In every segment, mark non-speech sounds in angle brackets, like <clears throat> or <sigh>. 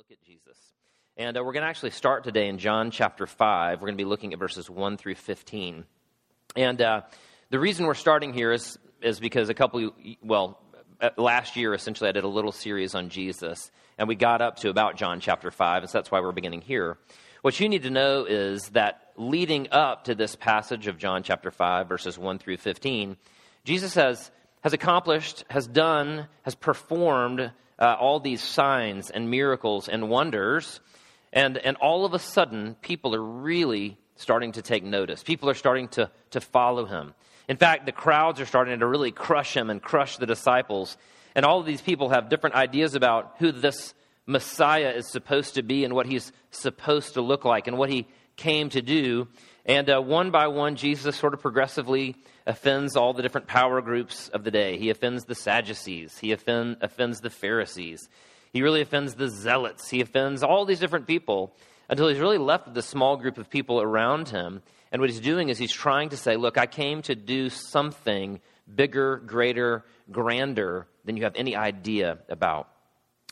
look at Jesus. And uh, we're going to actually start today in John chapter 5. We're going to be looking at verses 1 through 15. And uh, the reason we're starting here is, is because a couple, well, uh, last year essentially I did a little series on Jesus, and we got up to about John chapter 5, and so that's why we're beginning here. What you need to know is that leading up to this passage of John chapter 5, verses 1 through 15, Jesus has, has accomplished, has done, has performed uh, all these signs and miracles and wonders. And, and all of a sudden, people are really starting to take notice. People are starting to, to follow him. In fact, the crowds are starting to really crush him and crush the disciples. And all of these people have different ideas about who this Messiah is supposed to be and what he's supposed to look like and what he came to do. And uh, one by one, Jesus sort of progressively offends all the different power groups of the day. He offends the Sadducees, he offend, offends the Pharisees, he really offends the Zealots, he offends all these different people until he's really left with a small group of people around him. And what he's doing is he's trying to say, Look, I came to do something bigger, greater, grander than you have any idea about.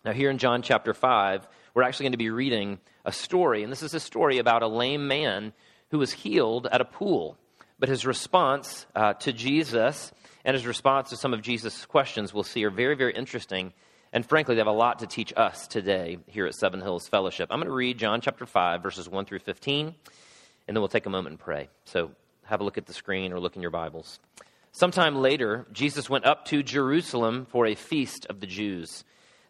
Now, here in John chapter 5, we're actually going to be reading a story, and this is a story about a lame man who was healed at a pool. But his response uh, to Jesus and his response to some of Jesus' questions we'll see are very, very interesting. And frankly, they have a lot to teach us today here at Seven Hills Fellowship. I'm going to read John chapter 5, verses 1 through 15, and then we'll take a moment and pray. So have a look at the screen or look in your Bibles. Sometime later, Jesus went up to Jerusalem for a feast of the Jews.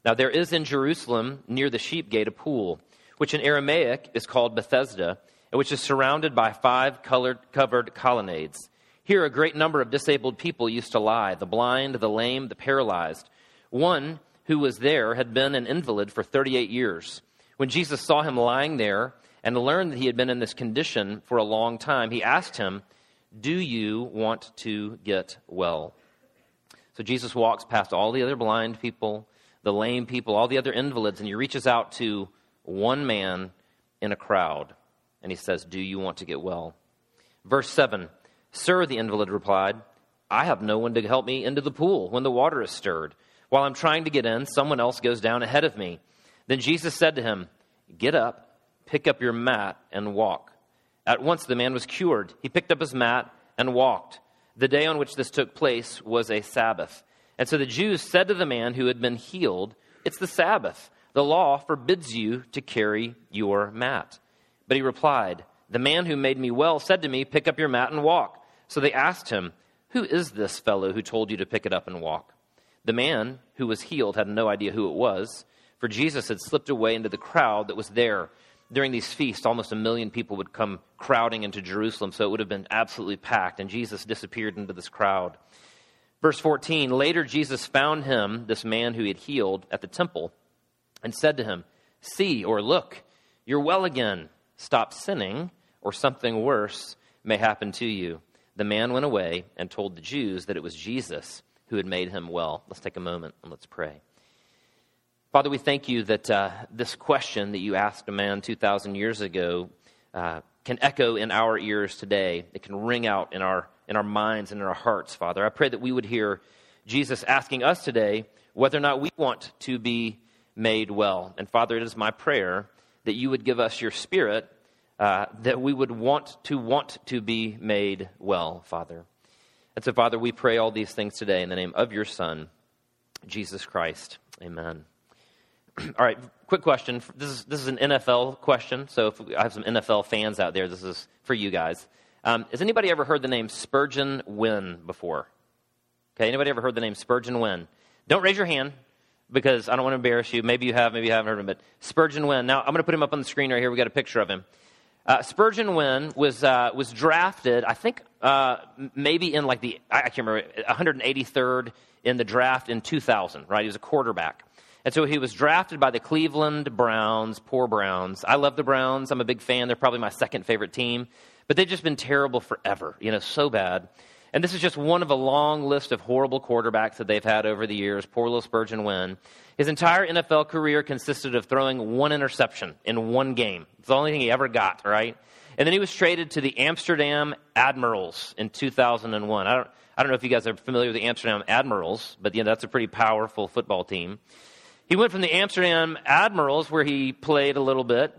Now, there is in Jerusalem, near the sheep gate, a pool, which in Aramaic is called Bethesda which is surrounded by five colored, covered colonnades. Here, a great number of disabled people used to lie the blind, the lame, the paralyzed. One who was there had been an invalid for 38 years. When Jesus saw him lying there and learned that he had been in this condition for a long time, he asked him, Do you want to get well? So Jesus walks past all the other blind people, the lame people, all the other invalids, and he reaches out to one man in a crowd and he says, Do you want to get well? Verse 7 Sir, the invalid replied, I have no one to help me into the pool when the water is stirred. While I'm trying to get in, someone else goes down ahead of me. Then Jesus said to him, Get up, pick up your mat, and walk. At once the man was cured. He picked up his mat and walked. The day on which this took place was a Sabbath. And so the Jews said to the man who had been healed, It's the Sabbath. The law forbids you to carry your mat. But he replied, The man who made me well said to me, Pick up your mat and walk. So they asked him, Who is this fellow who told you to pick it up and walk? The man who was healed had no idea who it was, for Jesus had slipped away into the crowd that was there. During these feasts, almost a million people would come crowding into Jerusalem, so it would have been absolutely packed, and Jesus disappeared into this crowd. Verse 14 Later, Jesus found him, this man who he had healed, at the temple, and said to him, See or look, you're well again Stop sinning, or something worse may happen to you. The man went away and told the Jews that it was Jesus who had made him well. Let's take a moment and let's pray. Father, we thank you that uh, this question that you asked a man 2,000 years ago uh, can echo in our ears today. It can ring out in our, in our minds and in our hearts, Father. I pray that we would hear Jesus asking us today whether or not we want to be made well. And Father, it is my prayer that you would give us your spirit, uh, that we would want to want to be made well, Father. And so, Father, we pray all these things today in the name of your Son, Jesus Christ. Amen. <clears throat> all right, quick question. This is, this is an NFL question, so if I have some NFL fans out there, this is for you guys. Um, has anybody ever heard the name Spurgeon Wynn before? Okay, anybody ever heard the name Spurgeon Wynn? Don't raise your hand because I don't want to embarrass you. Maybe you have, maybe you haven't heard of him, but Spurgeon Wynn. Now, I'm going to put him up on the screen right here. we got a picture of him. Uh, Spurgeon Wynn was, uh, was drafted, I think, uh, maybe in like the, I can't remember, 183rd in the draft in 2000, right? He was a quarterback. And so he was drafted by the Cleveland Browns, poor Browns. I love the Browns. I'm a big fan. They're probably my second favorite team. But they've just been terrible forever, you know, so bad. And this is just one of a long list of horrible quarterbacks that they've had over the years. Poor little Spurgeon Wynn. His entire NFL career consisted of throwing one interception in one game. It's the only thing he ever got, right? And then he was traded to the Amsterdam Admirals in 2001. I don't, I don't know if you guys are familiar with the Amsterdam Admirals, but you know, that's a pretty powerful football team. He went from the Amsterdam Admirals, where he played a little bit,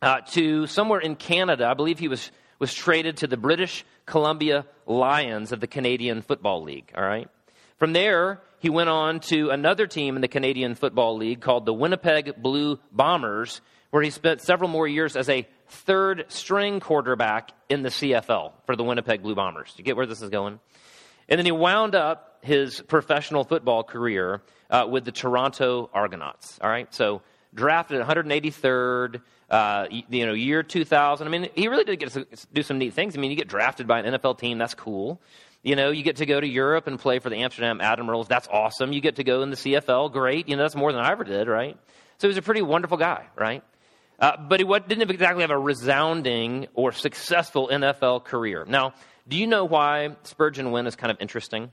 uh, to somewhere in Canada. I believe he was, was traded to the British Columbia Lions of the Canadian Football League. All right. From there, he went on to another team in the Canadian Football League called the Winnipeg Blue Bombers, where he spent several more years as a third string quarterback in the CFL for the Winnipeg Blue Bombers. You get where this is going? And then he wound up his professional football career uh, with the Toronto Argonauts. All right, so drafted 183rd, uh, you know, year 2000. I mean, he really did get to do some neat things. I mean, you get drafted by an NFL team, that's cool. You know, you get to go to Europe and play for the Amsterdam Admirals. That's awesome. You get to go in the CFL. Great. You know, that's more than I ever did, right? So he's a pretty wonderful guy, right? Uh, but he didn't exactly have a resounding or successful NFL career. Now, do you know why Spurgeon Wynn is kind of interesting?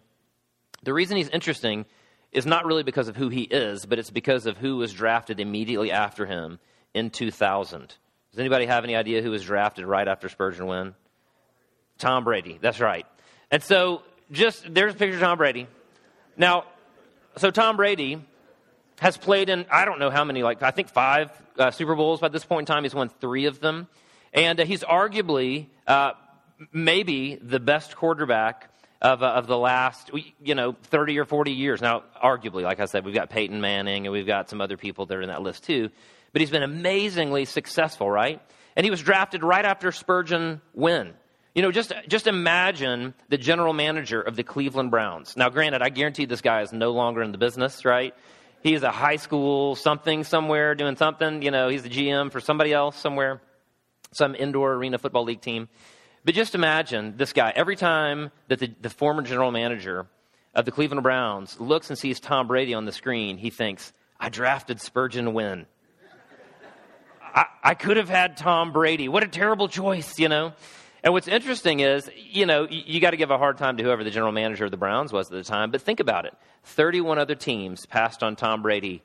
The reason he's interesting is not really because of who he is, but it's because of who was drafted immediately after him in 2000. Does anybody have any idea who was drafted right after Spurgeon Wynn? Tom Brady. That's right. And so, just there's a picture of Tom Brady. Now, so Tom Brady has played in I don't know how many, like I think five uh, Super Bowls by this point in time. He's won three of them, and uh, he's arguably uh, maybe the best quarterback of, uh, of the last, you know, 30 or 40 years. Now, arguably, like I said, we've got Peyton Manning and we've got some other people that are in that list too. But he's been amazingly successful, right? And he was drafted right after Spurgeon Wynn. You know, just, just imagine the general manager of the Cleveland Browns. Now, granted, I guarantee this guy is no longer in the business, right? He's a high school something somewhere doing something. You know, he's the GM for somebody else somewhere, some indoor arena football league team. But just imagine this guy, every time that the, the former general manager of the Cleveland Browns looks and sees Tom Brady on the screen, he thinks, I drafted Spurgeon Wynn. I, could have had Tom Brady. What a terrible choice, you know? And what's interesting is, you know, you, you got to give a hard time to whoever the general manager of the Browns was at the time, but think about it. 31 other teams passed on Tom Brady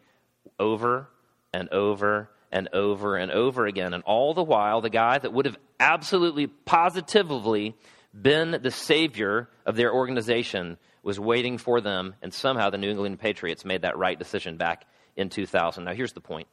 over and over and over and over again. And all the while, the guy that would have absolutely, positively been the savior of their organization was waiting for them, and somehow the New England Patriots made that right decision back in 2000. Now, here's the point.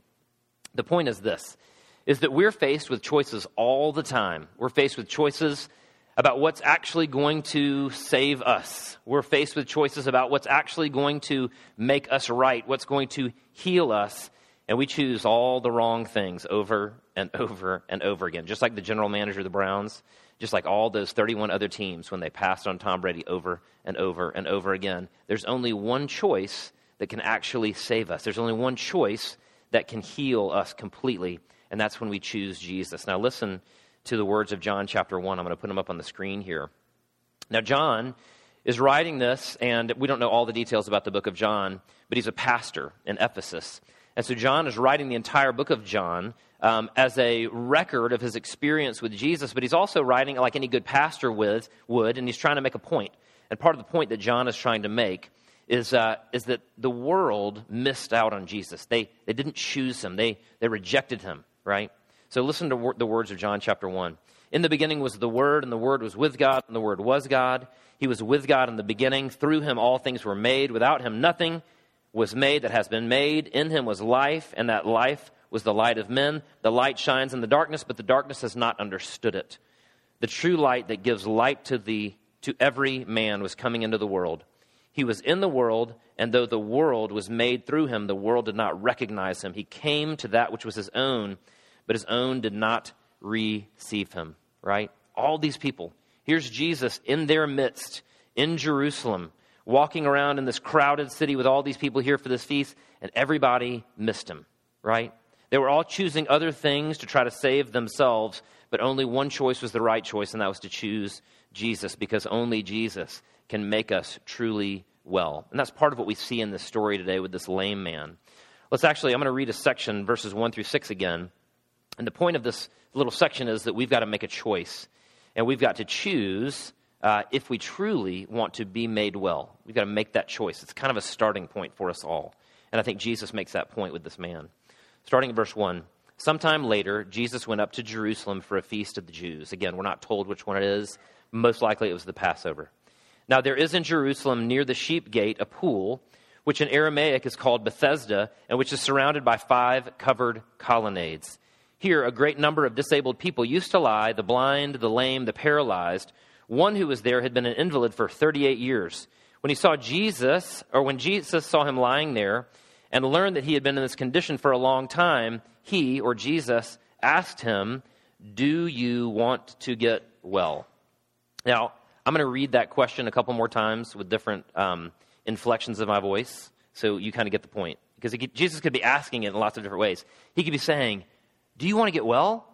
The point is this is that we're faced with choices all the time. We're faced with choices about what's actually going to save us. We're faced with choices about what's actually going to make us right, what's going to heal us. And we choose all the wrong things over and over and over again. Just like the general manager of the Browns, just like all those 31 other teams when they passed on Tom Brady over and over and over again. There's only one choice that can actually save us. There's only one choice that can heal us completely, and that's when we choose Jesus. Now, listen to the words of John chapter 1. I'm going to put them up on the screen here. Now, John is writing this, and we don't know all the details about the book of John, but he's a pastor in Ephesus. And so, John is writing the entire book of John um, as a record of his experience with Jesus, but he's also writing like any good pastor with, would, and he's trying to make a point. And part of the point that John is trying to make is, uh, is that the world missed out on Jesus. They, they didn't choose him, they, they rejected him right? So listen to wor- the words of John chapter 1. In the beginning was the Word, and the Word was with God, and the Word was God. He was with God in the beginning. Through him all things were made. Without him nothing was made that has been made. In him was life, and that life was the light of men. The light shines in the darkness, but the darkness has not understood it. The true light that gives light to, the, to every man was coming into the world. He was in the world, and though the world was made through him, the world did not recognize him. He came to that which was his own but his own did not receive him, right? All these people. Here's Jesus in their midst in Jerusalem, walking around in this crowded city with all these people here for this feast, and everybody missed him, right? They were all choosing other things to try to save themselves, but only one choice was the right choice, and that was to choose Jesus, because only Jesus can make us truly well. And that's part of what we see in this story today with this lame man. Let's actually, I'm going to read a section, verses 1 through 6 again. And the point of this little section is that we've got to make a choice. And we've got to choose uh, if we truly want to be made well. We've got to make that choice. It's kind of a starting point for us all. And I think Jesus makes that point with this man. Starting at verse 1. Sometime later, Jesus went up to Jerusalem for a feast of the Jews. Again, we're not told which one it is. Most likely it was the Passover. Now, there is in Jerusalem near the sheep gate a pool which in Aramaic is called Bethesda, and which is surrounded by five covered colonnades. Here, a great number of disabled people used to lie the blind, the lame, the paralyzed. One who was there had been an invalid for 38 years. When he saw Jesus, or when Jesus saw him lying there and learned that he had been in this condition for a long time, he, or Jesus, asked him, Do you want to get well? Now, I'm going to read that question a couple more times with different um, inflections of my voice so you kind of get the point. Because could, Jesus could be asking it in lots of different ways. He could be saying, Do you want to get well?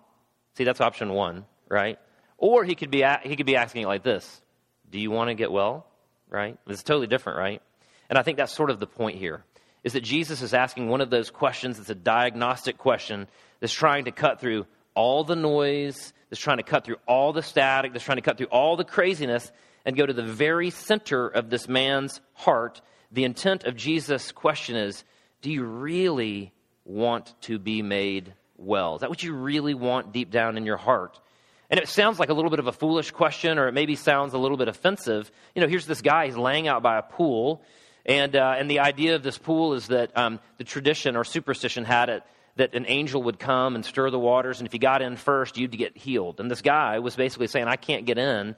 See, that's option one, right? Or he could be, he could be asking it like this Do you want to get well? Right? It's totally different, right? And I think that's sort of the point here is that Jesus is asking one of those questions that's a diagnostic question that's trying to cut through all the noise, that's trying to cut through all the static, that's trying to cut through all the craziness and go to the very center of this man's heart. The intent of Jesus' question is Do you really want to be made well? Is that what you really want deep down in your heart? And it sounds like a little bit of a foolish question, or it maybe sounds a little bit offensive. You know, here's this guy, he's laying out by a pool, and, uh, and the idea of this pool is that um, the tradition or superstition had it that an angel would come and stir the waters, and if you got in first, you'd get healed. And this guy was basically saying, I can't get in.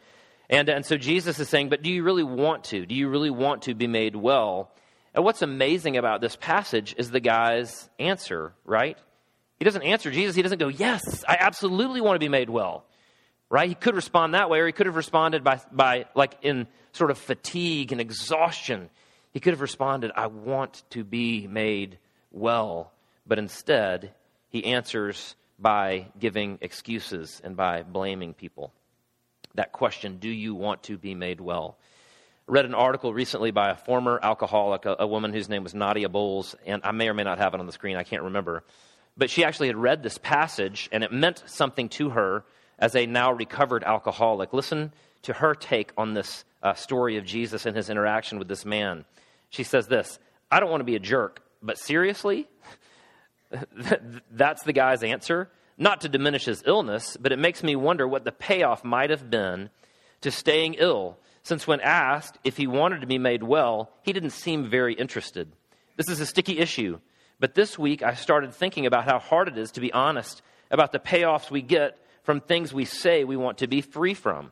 And, and so Jesus is saying, But do you really want to? Do you really want to be made well? And what's amazing about this passage is the guy's answer, right? He doesn't answer Jesus. He doesn't go, Yes, I absolutely want to be made well, right? He could respond that way, or he could have responded by, by like in sort of fatigue and exhaustion. He could have responded, I want to be made well. But instead, he answers by giving excuses and by blaming people. That question, do you want to be made well? I read an article recently by a former alcoholic, a, a woman whose name was Nadia Bolz, and I may or may not have it on the screen, I can't remember. But she actually had read this passage, and it meant something to her as a now recovered alcoholic. Listen to her take on this uh, story of Jesus and his interaction with this man. She says this I don't want to be a jerk, but seriously? That's the guy's answer. Not to diminish his illness, but it makes me wonder what the payoff might have been to staying ill, since when asked if he wanted to be made well, he didn't seem very interested. This is a sticky issue, but this week I started thinking about how hard it is to be honest about the payoffs we get from things we say we want to be free from.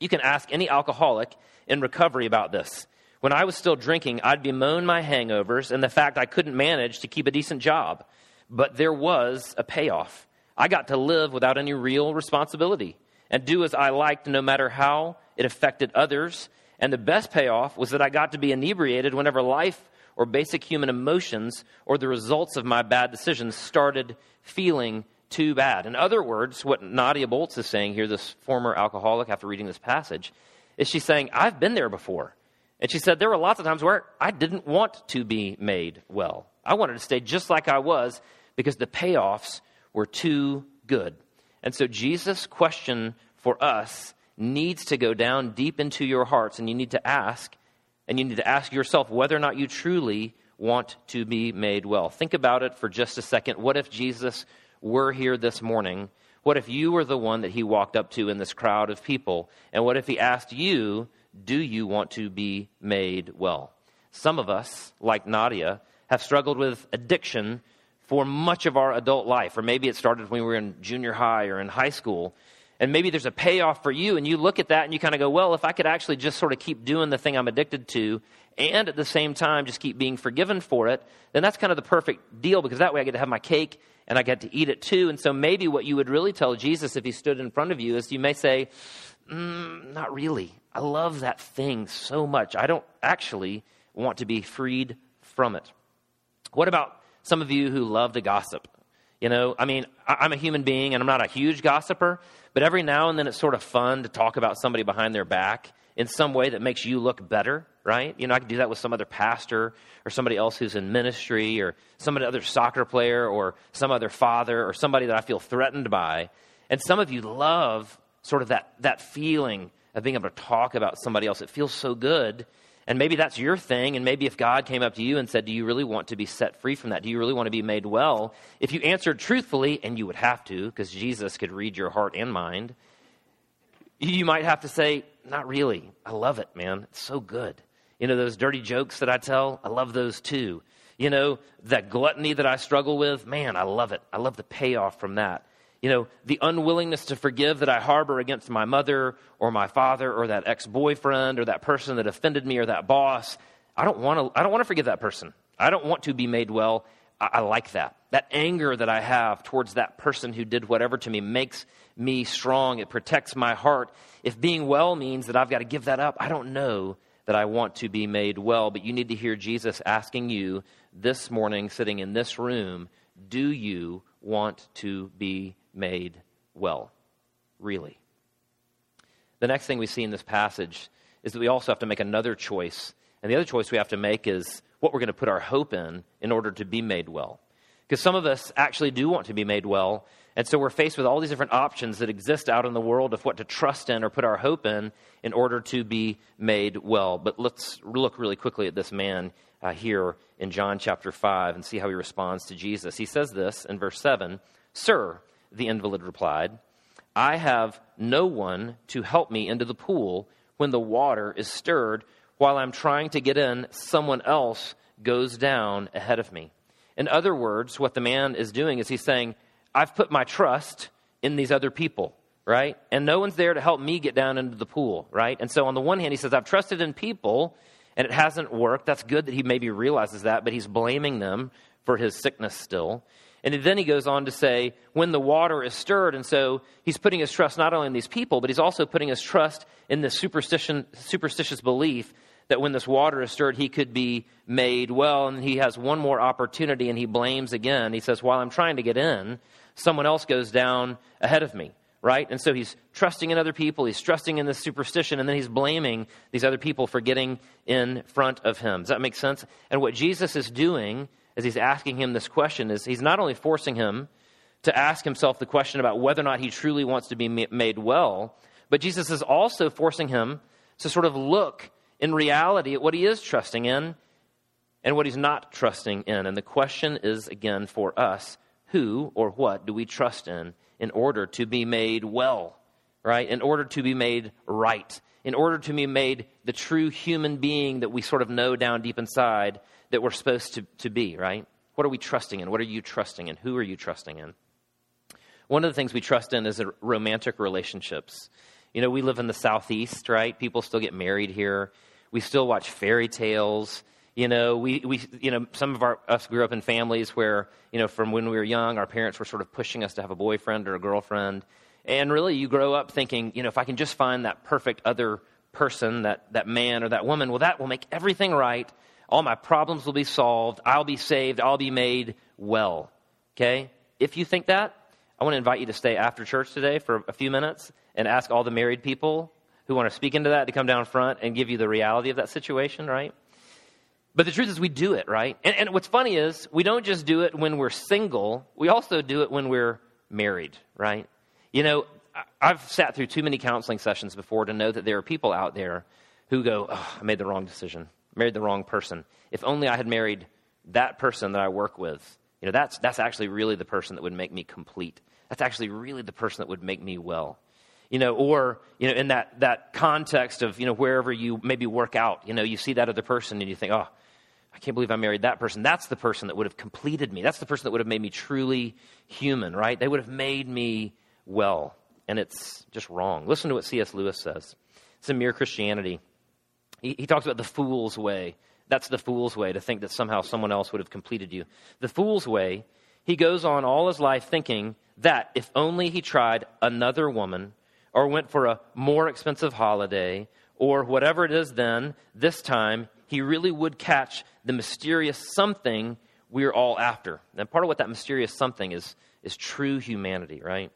You can ask any alcoholic in recovery about this. When I was still drinking, I'd bemoan my hangovers and the fact I couldn't manage to keep a decent job. But there was a payoff. I got to live without any real responsibility and do as I liked no matter how it affected others. And the best payoff was that I got to be inebriated whenever life or basic human emotions or the results of my bad decisions started feeling too bad. In other words, what Nadia Bolz is saying here, this former alcoholic, after reading this passage, is she's saying, I've been there before. And she said, There were lots of times where I didn't want to be made well. I wanted to stay just like I was because the payoffs were too good. And so Jesus' question for us needs to go down deep into your hearts, and you need to ask, and you need to ask yourself whether or not you truly want to be made well. Think about it for just a second. What if Jesus were here this morning? What if you were the one that he walked up to in this crowd of people? And what if he asked you, do you want to be made well? Some of us, like Nadia, have struggled with addiction for much of our adult life, or maybe it started when we were in junior high or in high school. And maybe there's a payoff for you, and you look at that and you kind of go, well, if I could actually just sort of keep doing the thing I'm addicted to, and at the same time just keep being forgiven for it, then that's kind of the perfect deal because that way I get to have my cake and I get to eat it too. And so maybe what you would really tell Jesus if he stood in front of you is you may say, mm, not really. I love that thing so much. I don't actually want to be freed from it. What about some of you who love to gossip? You know, I mean, I'm a human being and I'm not a huge gossiper, but every now and then it's sort of fun to talk about somebody behind their back in some way that makes you look better, right? You know, I can do that with some other pastor or somebody else who's in ministry or some other soccer player or some other father or somebody that I feel threatened by. And some of you love sort of that, that feeling of being able to talk about somebody else. It feels so good. And maybe that's your thing. And maybe if God came up to you and said, Do you really want to be set free from that? Do you really want to be made well? If you answered truthfully, and you would have to, because Jesus could read your heart and mind, you might have to say, Not really. I love it, man. It's so good. You know, those dirty jokes that I tell, I love those too. You know, that gluttony that I struggle with, man, I love it. I love the payoff from that. You know, the unwillingness to forgive that I harbor against my mother or my father or that ex boyfriend or that person that offended me or that boss. I don't want to, I don't want to forgive that person. I don't want to be made well. I, I like that. That anger that I have towards that person who did whatever to me makes me strong. It protects my heart. If being well means that I've got to give that up, I don't know that I want to be made well. But you need to hear Jesus asking you this morning, sitting in this room, do you want to be made well? Really? The next thing we see in this passage is that we also have to make another choice. And the other choice we have to make is what we're going to put our hope in in order to be made well. Because some of us actually do want to be made well, and so we're faced with all these different options that exist out in the world of what to trust in or put our hope in in order to be made well. But let's look really quickly at this man uh, here in John chapter 5 and see how he responds to Jesus. He says this in verse 7 Sir, the invalid replied, I have no one to help me into the pool when the water is stirred. While I'm trying to get in, someone else goes down ahead of me. In other words, what the man is doing is he's saying, I've put my trust in these other people, right? And no one's there to help me get down into the pool, right? And so on the one hand, he says, I've trusted in people and it hasn't worked. That's good that he maybe realizes that, but he's blaming them for his sickness still. And then he goes on to say, when the water is stirred, and so he's putting his trust not only in these people, but he's also putting his trust in this superstition, superstitious belief that when this water is stirred, he could be made well. And he has one more opportunity and he blames again. He says, While I'm trying to get in, someone else goes down ahead of me, right? And so he's trusting in other people, he's trusting in this superstition, and then he's blaming these other people for getting in front of him. Does that make sense? And what Jesus is doing as he's asking him this question is he's not only forcing him to ask himself the question about whether or not he truly wants to be made well, but Jesus is also forcing him to sort of look in reality at what he is trusting in and what he's not trusting in. And the question is again for us who or what do we trust in in order to be made well, right? In order to be made right, in order to be made the true human being that we sort of know down deep inside that we're supposed to, to be, right? What are we trusting in? What are you trusting in? Who are you trusting in? One of the things we trust in is romantic relationships. You know, we live in the Southeast, right? People still get married here. We still watch fairy tales. You know, we, we, you know, some of our, us grew up in families where, you know, from when we were young, our parents were sort of pushing us to have a boyfriend or a girlfriend. And really, you grow up thinking, you know, if I can just find that perfect other person, that, that man or that woman, well, that will make everything right. All my problems will be solved. I'll be saved. I'll be made well. Okay? If you think that, I want to invite you to stay after church today for a few minutes and ask all the married people who want to speak into that to come down front and give you the reality of that situation, right? But the truth is, we do it, right? And, and, what's funny is, we don't just do it when we're single, we also do it when we're married, right? You know, I've sat through too many counseling sessions before to know that there are people out there who go, oh, I made the wrong decision, married the wrong person. If only I had married that person that I work with, you know, that's, that's actually really the person that would make me complete. That's actually really the person that would make me well you know, or, you know, in that, that context of, you know, wherever you maybe work out, you know, you see that other person and you think, oh, I can't believe I married that person. That's the person that would have completed me. That's the person that would have made me truly human, right? They would have made me well. And it's just wrong. Listen to what C.S. Lewis says. It's in Mere Christianity. He, he talks about the fool's way. That's the fool's way to think that somehow someone else would have completed you. The fool's way, he goes on all his life thinking that if only he tried another woman or went for a more expensive holiday or whatever it is then, this time, he really would catch the mysterious something we're all after. And part of what that mysterious something is, is true humanity, right?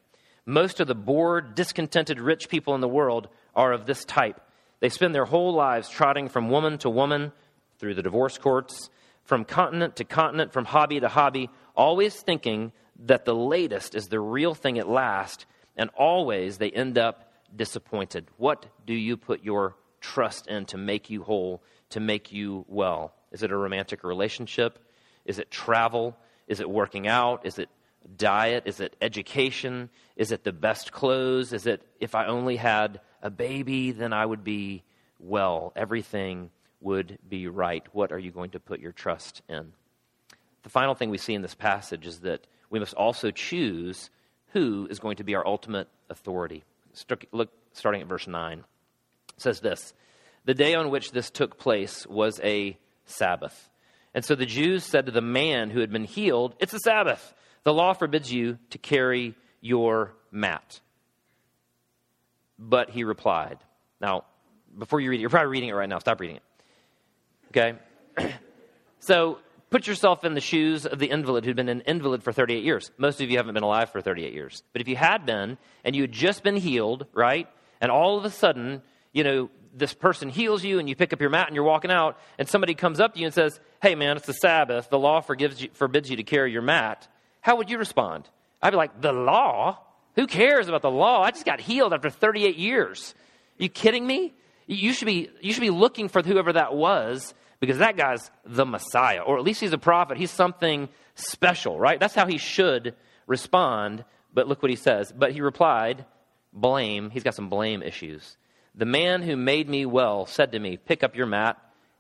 Most of the bored, discontented rich people in the world are of this type. They spend their whole lives trotting from woman to woman through the divorce courts, from continent to continent, from hobby to hobby, always thinking that the latest is the real thing at last and always they end up disappointed. What do you put your trust in to make you whole, to make you well? Is it a romantic relationship? Is it travel? Is it working out? Is it diet? Is it education? Is it the best clothes? Is it if I only had a baby, then I would be well? Everything would be right? What are you going to put your trust in? The final thing we see in this passage is that we must also choose who is going to be our ultimate authority. Look, starting at verse 9. It says this The day on which this took place was a Sabbath. And so the Jews said to the man who had been healed, It's a Sabbath. The law forbids you to carry your mat. But he replied. Now, before you read it, you're probably reading it right now. Stop reading it. Okay? <clears throat> so put yourself in the shoes of the invalid who'd been an invalid for 38 years. Most of you haven't been alive for 38 years. But if you had been, and you had just been healed, right? And all of a sudden, you know, this person heals you and you pick up your mat and you're walking out, and somebody comes up to you and says, Hey, man, it's the Sabbath. The law forgives you, forbids you to carry your mat. How would you respond? I'd be like, The law? Who cares about the law? I just got healed after 38 years. Are you kidding me? You should be, you should be looking for whoever that was because that guy's the Messiah, or at least he's a prophet. He's something special, right? That's how he should respond. But look what he says. But he replied, Blame. He's got some blame issues. The man who made me well said to me, Pick up your mat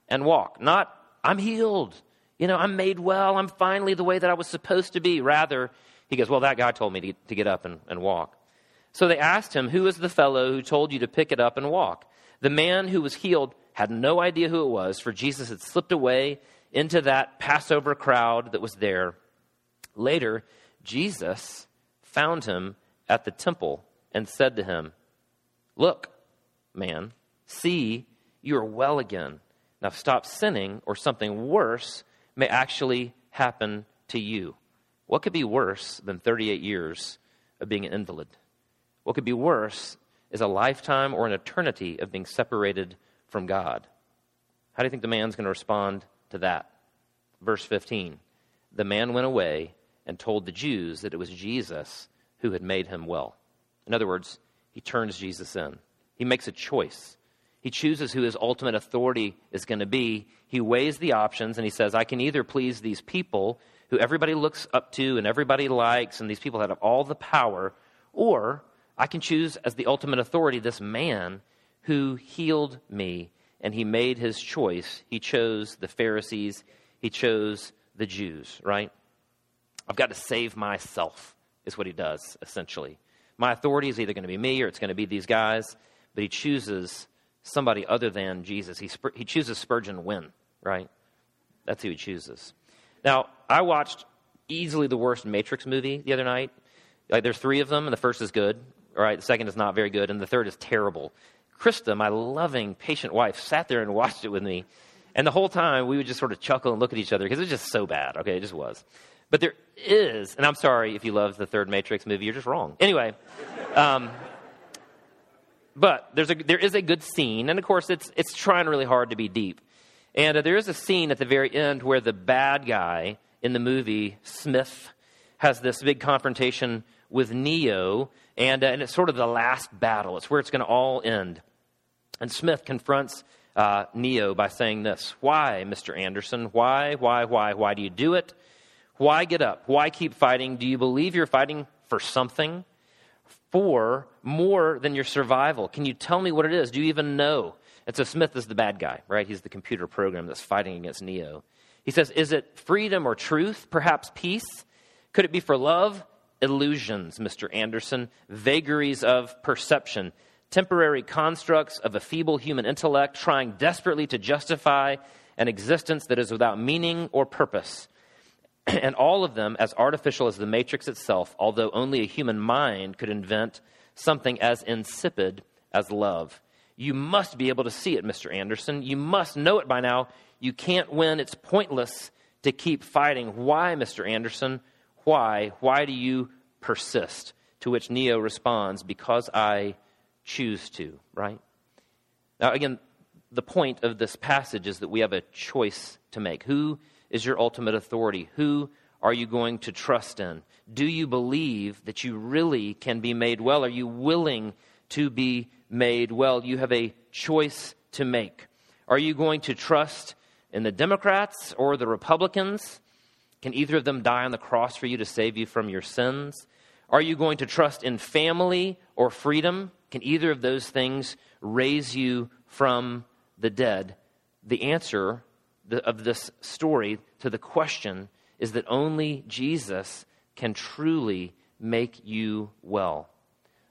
and walk. Not, I'm healed. You know, I'm made well. I'm finally the way that I was supposed to be. Rather, he goes, Well, that guy told me to, to get up and, and walk. So they asked him, Who is the fellow who told you to pick it up and walk? The man who was healed had no idea who it was, for Jesus had slipped away into that Passover crowd that was there. Later, Jesus found him at the temple and said to him, Look, man, see, you are well again. Now stop sinning, or something worse may actually happen to you. What could be worse than 38 years of being an invalid? What could be worse is a lifetime or an eternity of being separated from God. How do you think the man's going to respond to that? Verse 15 The man went away and told the Jews that it was Jesus who had made him well. In other words, he turns Jesus in. He makes a choice. He chooses who his ultimate authority is going to be. He weighs the options and he says, I can either please these people who everybody looks up to and everybody likes, and these people that have all the power, or I can choose as the ultimate authority this man who healed me. And he made his choice. He chose the Pharisees, he chose the Jews, right? I've got to save myself, is what he does, essentially. My authority is either going to be me or it's going to be these guys, but he chooses somebody other than Jesus. He, he chooses Spurgeon Wynn, right? That's who he chooses. Now, I watched easily the worst Matrix movie the other night. Like, there's three of them, and the first is good. Right, the second is not very good, and the third is terrible. Krista, my loving, patient wife, sat there and <laughs> watched it with me. And the whole time, we would just sort of chuckle and look at each other because it was just so bad. Okay, it just was. But there is, and I'm sorry if you love the third Matrix movie, you're just wrong. Anyway, um, but there's a, there is a good scene, and of course, it's, it's trying really hard to be deep. And uh, there is a scene at the very end where the bad guy in the movie, Smith, has this big confrontation with Neo, and, uh, and it's sort of the last battle. It's where it's going to all end. And Smith confronts uh, Neo by saying this Why, Mr. Anderson? Why, why, why, why do you do it? Why get up? Why keep fighting? Do you believe you're fighting for something? For more than your survival? Can you tell me what it is? Do you even know? And so Smith is the bad guy, right? He's the computer program that's fighting against Neo. He says, Is it freedom or truth? Perhaps peace? Could it be for love? illusions, Mr. Anderson, vagaries of perception, temporary constructs of a feeble human intellect trying desperately to justify an existence that is without meaning or purpose. <clears throat> and all of them as artificial as the matrix itself, although only a human mind could invent something as insipid as love. You must be able to see it, Mr. Anderson. You must know it by now. You can't win. It's pointless to keep fighting. Why, Mr. Anderson? Why? Why do you persist? To which Neo responds, Because I choose to, right? Now, again, the point of this passage is that we have a choice to make. Who is your ultimate authority? Who are you going to trust in? Do you believe that you really can be made well? Are you willing to be made well? You have a choice to make. Are you going to trust in the Democrats or the Republicans? Can either of them die on the cross for you to save you from your sins? Are you going to trust in family or freedom? Can either of those things raise you from the dead? the answer of this story to the question is that only Jesus can truly make you well.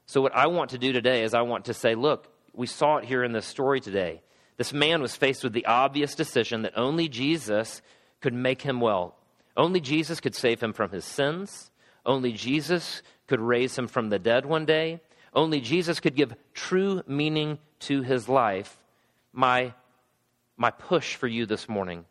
So, what I want to do today is I want to say, look, we saw it here in this story today. This man was faced with the obvious decision that only Jesus could make him well. Only Jesus could save him from his sins. Only Jesus could raise him from the dead one day. Only Jesus could give true meaning to his life. My, my push for you this morning,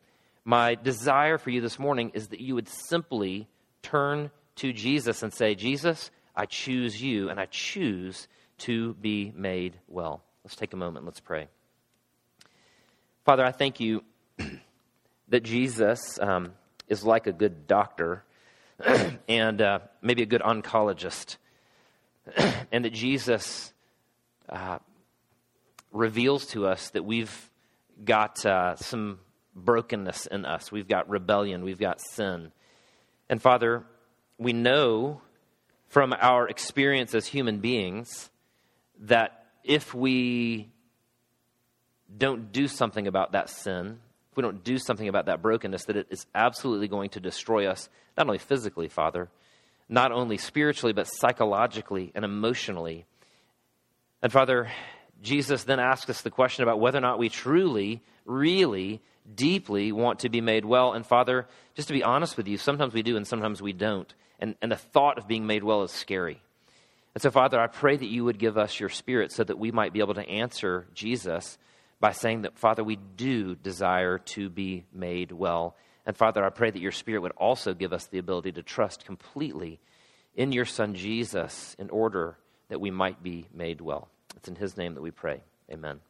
my desire for you this morning is that you would simply turn to Jesus and say, Jesus, I choose you and I choose to be made well. Let's take a moment. Let's pray. Father, I thank you <clears throat> that Jesus um, is like a good doctor <clears throat> and uh, maybe a good oncologist, <clears throat> and that Jesus uh, reveals to us that we've got uh, some brokenness in us. We've got rebellion. We've got sin. And Father, we know from our experience as human beings that if we don't do something about that sin, if we don't do something about that brokenness, that it is absolutely going to destroy us, not only physically, Father, not only spiritually, but psychologically and emotionally. And Father, Jesus then asks us the question about whether or not we truly, really, deeply want to be made well. And Father, just to be honest with you, sometimes we do and sometimes we don't. And, and the thought of being made well is scary. And so, Father, I pray that you would give us your spirit so that we might be able to answer Jesus by saying that, Father, we do desire to be made well. And Father, I pray that your Spirit would also give us the ability to trust completely in your Son Jesus in order that we might be made well. It's in his name that we pray. Amen.